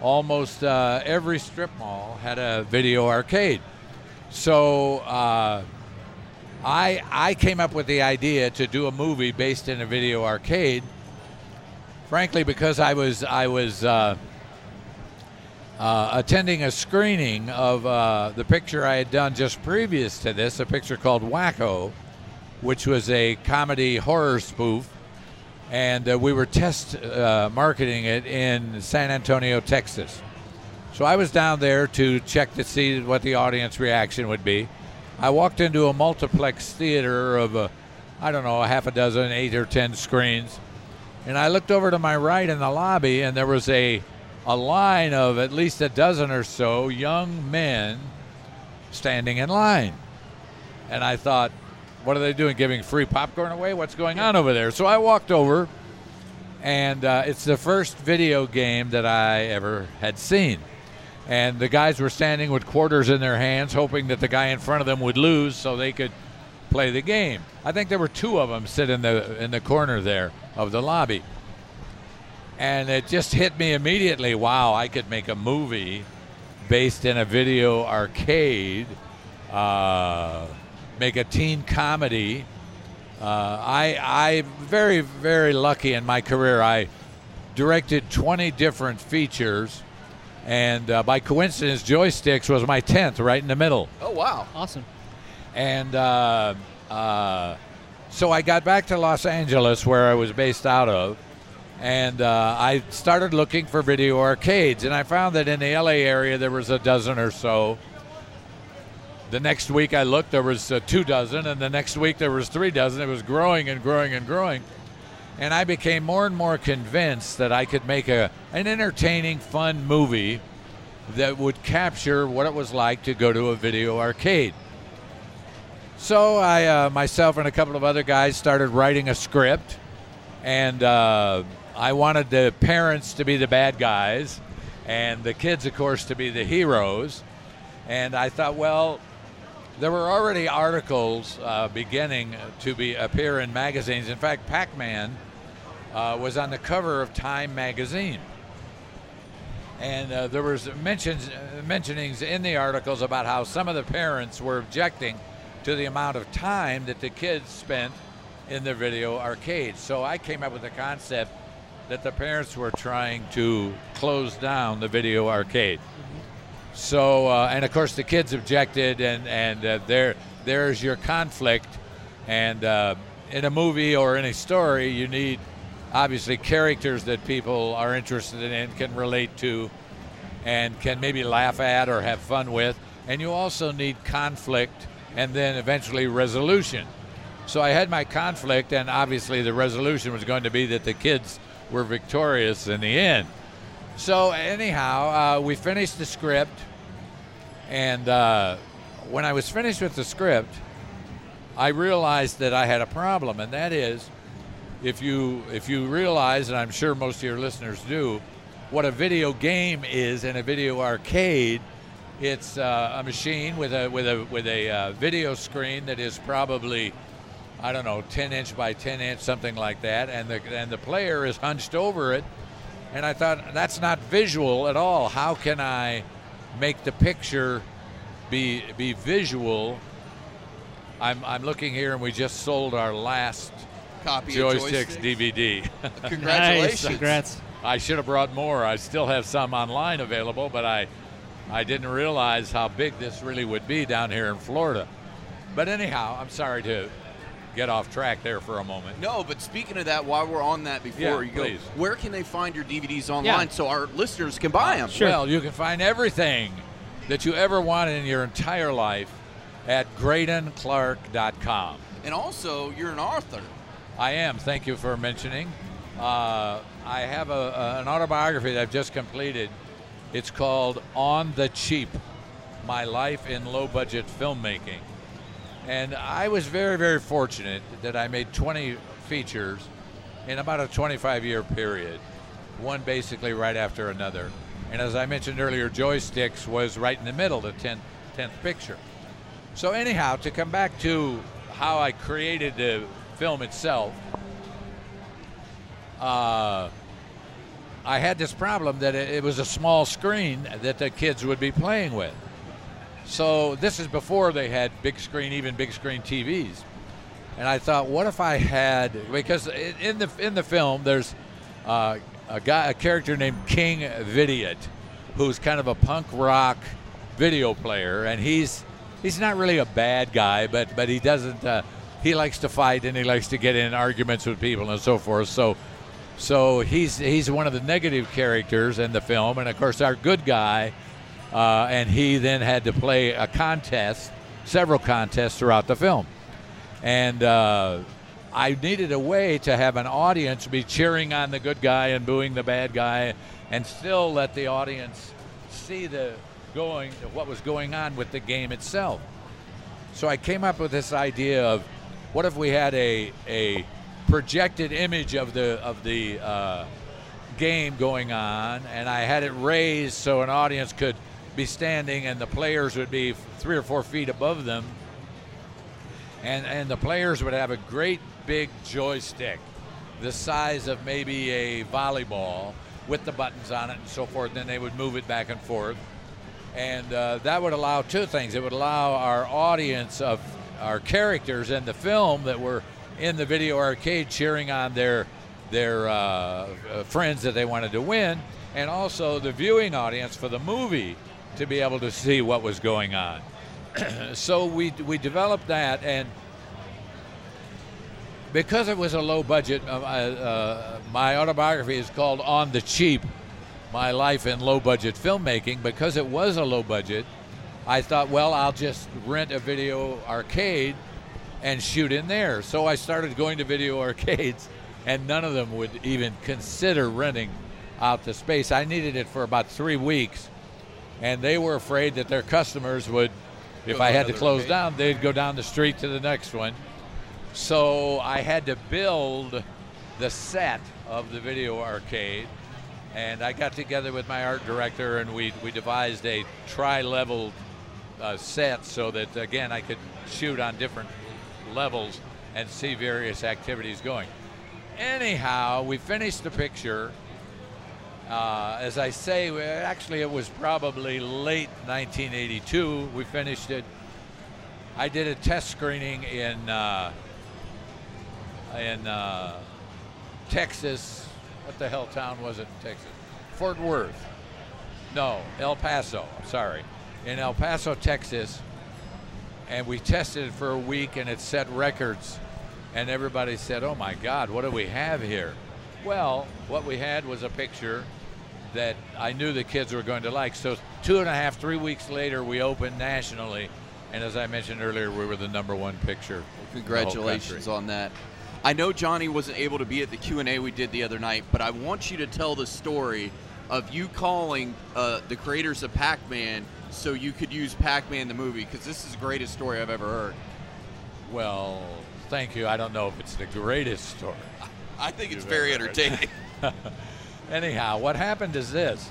Almost uh, every strip mall had a video arcade. So uh, I, I came up with the idea to do a movie based in a video arcade frankly, because I was I was uh, uh, attending a screening of uh, the picture I had done just previous to this, a picture called Wacko, which was a comedy horror spoof, and uh, we were test uh, marketing it in San Antonio, Texas. So I was down there to check to see what the audience reaction would be. I walked into a multiplex theater of, uh, I don't know, a half a dozen, eight or ten screens and I looked over to my right in the lobby, and there was a a line of at least a dozen or so young men standing in line. And I thought, what are they doing? Giving free popcorn away? What's going on over there? So I walked over, and uh, it's the first video game that I ever had seen. And the guys were standing with quarters in their hands, hoping that the guy in front of them would lose so they could play the game. I think there were two of them sitting in the in the corner there of the lobby. And it just hit me immediately, wow, I could make a movie based in a video arcade, uh, make a teen comedy. Uh, I I very very lucky in my career. I directed 20 different features, and uh, by coincidence, Joysticks was my 10th, right in the middle. Oh wow! awesome. And uh, uh, so I got back to Los Angeles, where I was based out of, and uh, I started looking for video arcades. And I found that in the LA area there was a dozen or so. The next week I looked, there was uh, two dozen, and the next week there was three dozen. It was growing and growing and growing. And I became more and more convinced that I could make a, an entertaining, fun movie that would capture what it was like to go to a video arcade. So I, uh, myself and a couple of other guys, started writing a script, and uh, I wanted the parents to be the bad guys, and the kids, of course, to be the heroes. And I thought, well, there were already articles uh, beginning to be appear in magazines. In fact, Pac-Man uh, was on the cover of Time magazine and uh, there was mentions uh, mentionings in the articles about how some of the parents were objecting to the amount of time that the kids spent in the video arcade. So I came up with the concept that the parents were trying to close down the video arcade. So uh, and of course the kids objected, and and uh, there there's your conflict. And uh, in a movie or in a story, you need obviously characters that people are interested in can relate to and can maybe laugh at or have fun with. And you also need conflict and then eventually resolution. So I had my conflict, and obviously the resolution was going to be that the kids were victorious in the end. So, anyhow, uh, we finished the script, and uh, when I was finished with the script, I realized that I had a problem, and that is if you if you realize, and I'm sure most of your listeners do, what a video game is in a video arcade, It's uh, a machine with a with a with a uh, video screen that is probably I don't know 10 inch by 10 inch something like that, and the and the player is hunched over it. And I thought that's not visual at all. How can I make the picture be be visual? I'm I'm looking here, and we just sold our last Copy joysticks of joysticks. DVD. Congratulations. Nice. Congrats. I should have brought more. I still have some online available, but I, I didn't realize how big this really would be down here in Florida. But anyhow, I'm sorry to get off track there for a moment. No, but speaking of that, while we're on that, before Yeah, you go, please. where can they find your DVDs online so our listeners can buy them? Sure. Well, you can find everything that you ever wanted in your entire life at GreydonClark.com. And also, you're an author. I am. Thank you for mentioning. Uh, I have a, a- an autobiography that I've just completed. It's called On the Cheap My Life in Low Budget Filmmaking. And I was very, very fortunate that I made 20 features in about a 25 year period, one basically right after another. And as I mentioned earlier, Joysticks was right in the middle, the 10th, 10th picture. So, anyhow, to come back to how I created the film itself, uh, I had this problem that it, it was a small screen that the kids would be playing with. So this is before they had big screen, even big screen TVs. And I thought, what if I had because in the in the film there's uh, a guy, a character named King Vidiot, who's kind of a punk rock video player, and he's he's not really a bad guy, but but he doesn't uh, he likes to fight and he likes to get in arguments with people and so forth. So so he's he's one of the negative characters in the film, and of course our good guy, uh, and he then had to play a contest, several contests throughout the film, and uh, I needed a way to have an audience be cheering on the good guy and booing the bad guy, and still let the audience see the going what was going on with the game itself. So I came up with this idea of what if we had a a projected image of the of the uh, game going on, and I had it raised so an audience could be standing and the players would be three or four feet above them, and and the players would have a great big joystick, the size of maybe a volleyball, with the buttons on it and so forth. Then they would move it back and forth and uh, that would allow two things. It would allow our audience of our characters in the film that were in the video arcade cheering on their their uh, uh, friends that they wanted to win, and also the viewing audience for the movie to be able to see what was going on. so we we developed that, and because it was a low budget, uh, uh, my autobiography is called On the Cheap My Life in Low Budget Filmmaking. Because it was a low budget, I thought, well, I'll just rent a video arcade and shoot in there. So I started going to video arcades, and none of them would even consider renting out the space. I needed it for about three weeks, and they were afraid that their customers would, if Go I had to close arcade. down, they'd go down the street to the next one. So I had to build the set of the video arcade, and I got together with my art director, and we we devised a tri-level uh, set so that again I could shoot on different levels and see various activities going. Anyhow, we finished the picture. Uh, as I say, actually, it was probably late 1982. We finished it. I did a test screening in uh, in uh, Texas. What the hell town was it in Texas? Fort Worth. No, El Paso. Sorry. In El Paso, Texas. And we tested it for a week and it set records. And everybody said, oh my God, what do we have here? Well, what we had was a picture that I knew the kids were going to like. So, two and a half, three weeks later, we opened nationally. And as I mentioned earlier, we were the number one picture. Congratulations on that. I know Johnny wasn't able to be at the Q and A we did the other night, but I want you to tell the story of you calling uh, the creators of Pac-Man so you could use Pac-Man the movie because this is the greatest story I've ever heard. Well, thank you. I don't know if it's the greatest story. I think it's very entertaining. Anyhow, what happened is this.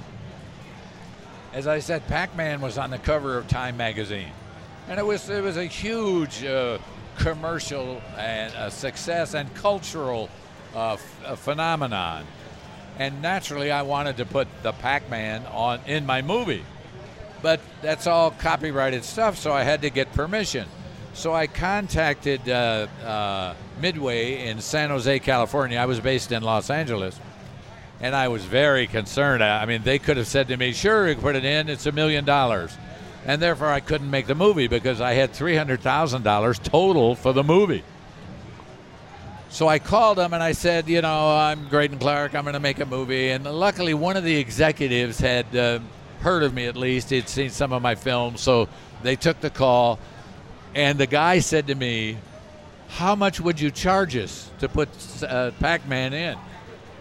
as I said, Pac-Man was on the cover of Time magazine, and it was it was a huge uh, commercial and a success and cultural uh, f- a phenomenon. And naturally, I wanted to put the Pac-Man on in my movie, but that's all copyrighted stuff, so I had to get permission. So I contacted uh, uh, Midway in San Jose, California. I was based in Los Angeles, and I was very concerned. I mean, they could have said to me, "Sure, you put it in. It's a million dollars," and therefore I couldn't make the movie because I had three hundred thousand dollars total for the movie. So I called them and I said, you know, I'm Greydon Clark. I'm going to make a movie. And luckily, one of the executives had uh, heard of me at least. He'd seen some of my films, so they took the call. And the guy said to me, "How much would you charge us to put uh, Pac-Man in?"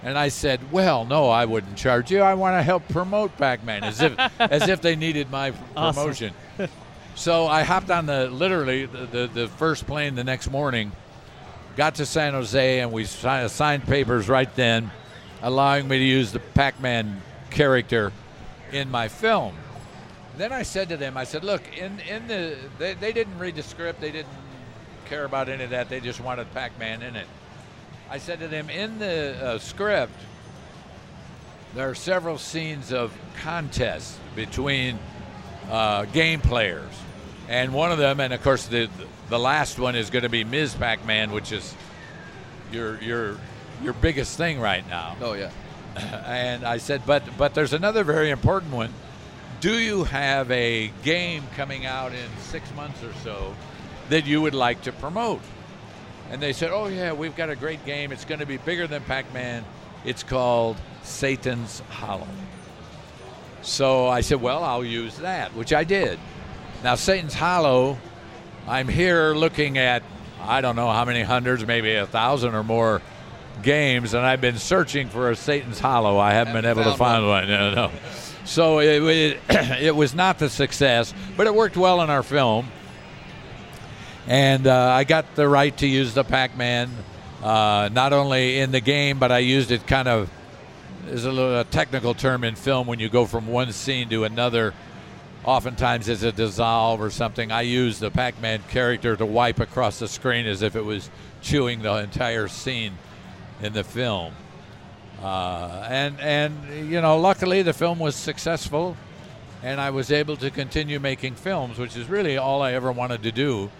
And I said, "Well, no, I wouldn't charge you. I want to help promote Pac-Man, as if as if they needed my Awesome. promotion." so I hopped on the literally the, the, the first plane the next morning, got to San Jose, and we signed papers right then, allowing me to use the Pac-Man character in my film. Then I said to them, I said, "Look, in in the they, they didn't read the script. They didn't care about any of that. They just wanted Pac-Man in it." I said to them, "In the uh, script, there are several scenes of contests between uh, game players, and one of them, and of course the the last one is going to be Ms. Pac-Man, which is your your your biggest thing right now." Oh yeah. and I said, but but there's another very important one. Do you have a game coming out in six months or so that you would like to promote? And they said, oh yeah, we've got a great game. It's going to be bigger than Pac-Man. It's called Satan's Hollow. So I said, well, I'll use that, which I did. Now Satan's Hollow, I'm here looking at I don't know how many hundreds, maybe a thousand or more games, and I've been searching for a Satan's Hollow. I haven't been able to find one. No, no. So it, it, it was not the success, but it worked well in our film. And uh, I got the right to use the Pac-Man, uh, not only in the game, but I used it kind of. There's a little a technical term in film when you go from one scene to another. Oftentimes, it's a dissolve or something. I use the Pac-Man character to wipe across the screen as if it was chewing the entire scene in the film. Uh, and and you know, luckily the film was successful, and I was able to continue making films, which is really all I ever wanted to do.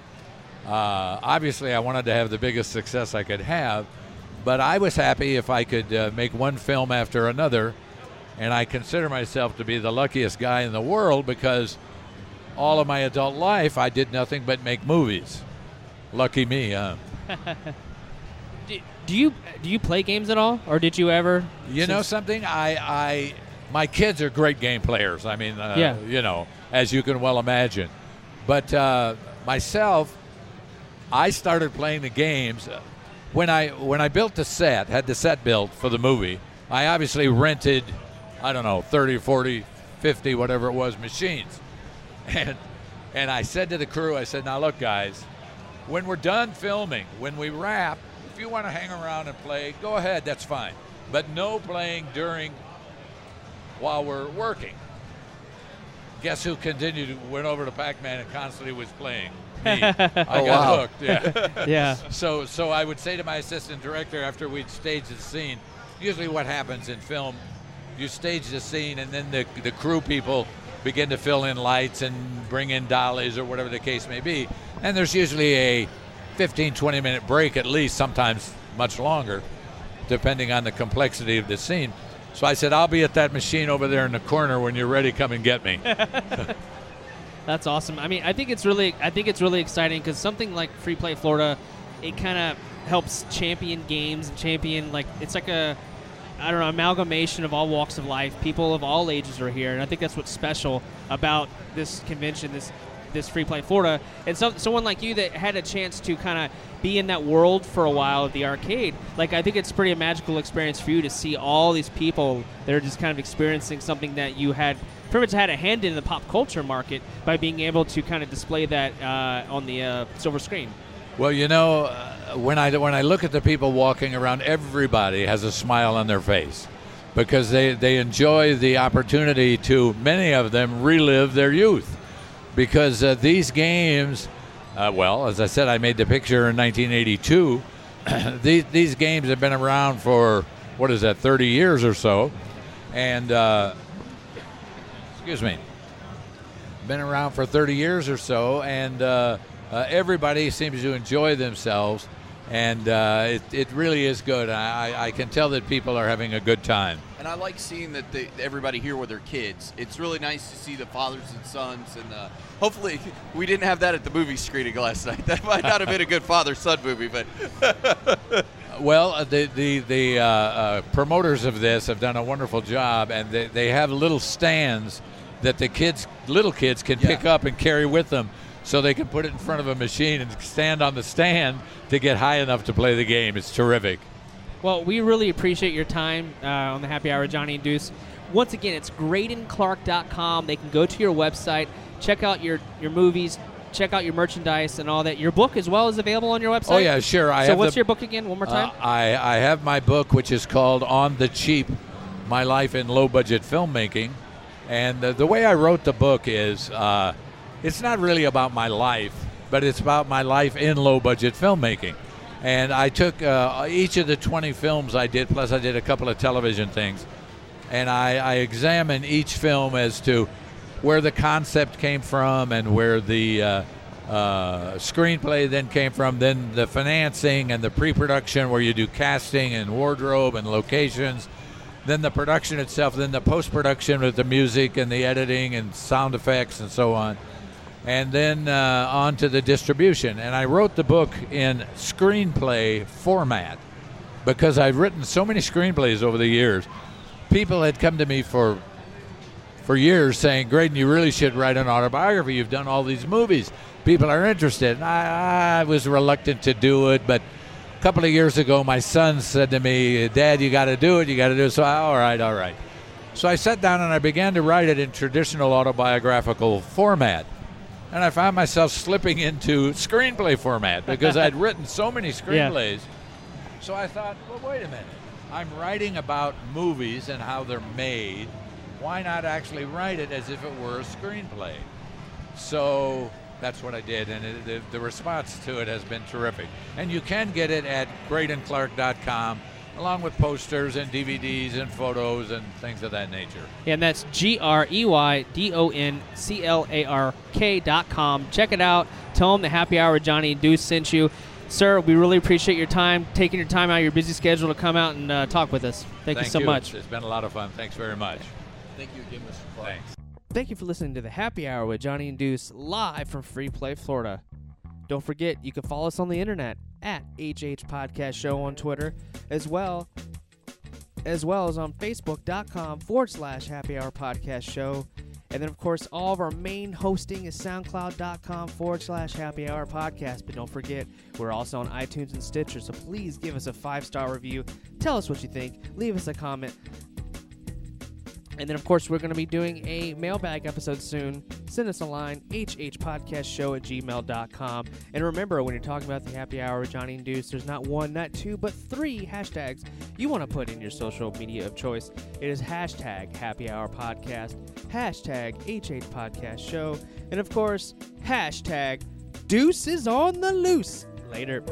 Uh, obviously, I wanted to have the biggest success I could have, but I was happy if I could uh, make one film after another, and I consider myself to be the luckiest guy in the world because all of my adult life I did nothing but make movies. Lucky me, huh? Do, you do you play games at all, or did you ever? You know something? I, I, my kids are great game players. I mean, uh, Yeah. you know, as you can well imagine. But uh, myself, I started playing the games uh, when I when I built the set, had the set built for the movie. I obviously rented, I don't know, 30, 40, 50, whatever it was, machines. And and I said to the crew, I said, now look, guys, when we're done filming, when we wrap, if you want to hang around and play, go ahead, that's fine. But no playing during while we're working. Guess who continued went over to Pac-Man and constantly was playing? Me. I oh, got Oh, wow. hooked. Yeah. Yeah. So, so I would say to my assistant director after we'd stage the scene, usually what happens in film, you stage the scene and then the, the crew people begin to fill in lights and bring in dollies or whatever the case may be. And there's usually a 15, 20 minute break at least, sometimes much longer, depending on the complexity of the scene. So I said, I'll be at that machine over there in the corner when you're ready, come and get me. That's awesome. I mean, I think it's really, I think it's really exciting because something like Free Play Florida, it kind of helps champion games and champion like it's like a, I don't know, amalgamation of all walks of life. People of all ages are here, and I think that's what's special about this convention, this this Free Play Florida, and so, someone like you that had a chance to kind of be in that world for a while at the arcade. Like, I think it's pretty a magical experience for you to see all these people that are just kind of experiencing something that you had pretty much had a hand in the pop culture market by being able to kind of display that uh, on the uh, silver screen. Well, you know, uh, when I when I look at the people walking around, everybody has a smile on their face. because they, they enjoy the opportunity to, many of them, relive their youth. Because uh, these games, uh, well, as I said, I made the picture in 1982. these, these games have been around for, what is that, 30 years or so. And, uh, excuse me, been around for 30 years or so, and uh, uh, everybody seems to enjoy themselves, and uh, it, it really is good. I, I can tell that people are having a good time. And I like seeing that they, everybody here with their kids. It's really nice to see the fathers and sons, and uh, hopefully we didn't have that at the movie screening last night. That might not have been a good father-son movie, but Well, uh, the the, the uh, uh, promoters of this have done a wonderful job, and they, they have little stands that the kids, little kids, can pick up and carry with them, so they can put it in front of a machine and stand on the stand to get high enough to play the game. It's terrific. Well, we really appreciate your time uh, on the Happy Hour, Johnny and Deuce. Once again, it's greydonclark.com. They can go to your website, check out your, your movies, check out your merchandise and all that. Your book as well is available on your website. Oh yeah, sure. I so what's the, your book again? One more time. Uh, I I have my book, which is called On the Cheap: My Life in Low Budget Filmmaking, and uh, the way I wrote the book is, uh, it's not really about my life, but it's about my life in low budget filmmaking. And I took uh, each of the 20 films I did, plus I did a couple of television things, and I, I examined each film as to where the concept came from and where the uh, uh, screenplay then came from, then the financing and the pre production, where you do casting and wardrobe and locations, then the production itself, then the post production with the music and the editing and sound effects and so on. And then uh, on to the distribution. And I wrote the book in screenplay format because I've written so many screenplays over the years. People had come to me for for years saying, Greydon, you really should write an autobiography. You've done all these movies. People are interested. And I, I was reluctant to do it, but a couple of years ago, my son said to me, Dad, you got to do it. You got to do it. So, all right, all right. So I sat down and I began to write it in traditional autobiographical format. And I found myself slipping into screenplay format because I'd written so many screenplays. So I thought, well, wait a minute. I'm writing about movies and how they're made. Why not actually write it as if it were a screenplay? So that's what I did, and it, the, the response to it has been terrific. And you can get it at greydonclark.com, along with posters and DVDs and photos and things of that nature. and that's G R E Y D O N C L A R K dot com. Check it out. Tell them the Happy Hour with Johnny and Deuce sent you. Sir, we really appreciate your time, taking your time out of your busy schedule to come out and uh, talk with us. Thank, you so much. It's been a lot of fun. Thanks very much. thank you again, Mr. Clark. Thanks. Thank you for listening to the Happy Hour with Johnny and Deuce live from Free Play, Florida. Don't forget, you can follow us on the internet at HH Podcast Show on Twitter, as well as well as on Facebook.com forward slash Happy Hour Podcast Show. And then, of course, all of our main hosting is SoundCloud.com forward slash Happy Hour Podcast. But don't forget, we're also on iTunes and Stitcher, so please give us a five star review. Tell us what you think. Leave us a comment. And then, of course, we're going to be doing a mailbag episode soon. Send us a line, hhpodcastshow at gmail.com. And remember, when you're talking about the happy hour with Johnny and Deuce, there's not one, not two, but three hashtags you want to put in your social media of choice. It is hashtag happy hour podcast, hashtag HH podcast show, and of course, hashtag Deuce is on the loose. Later.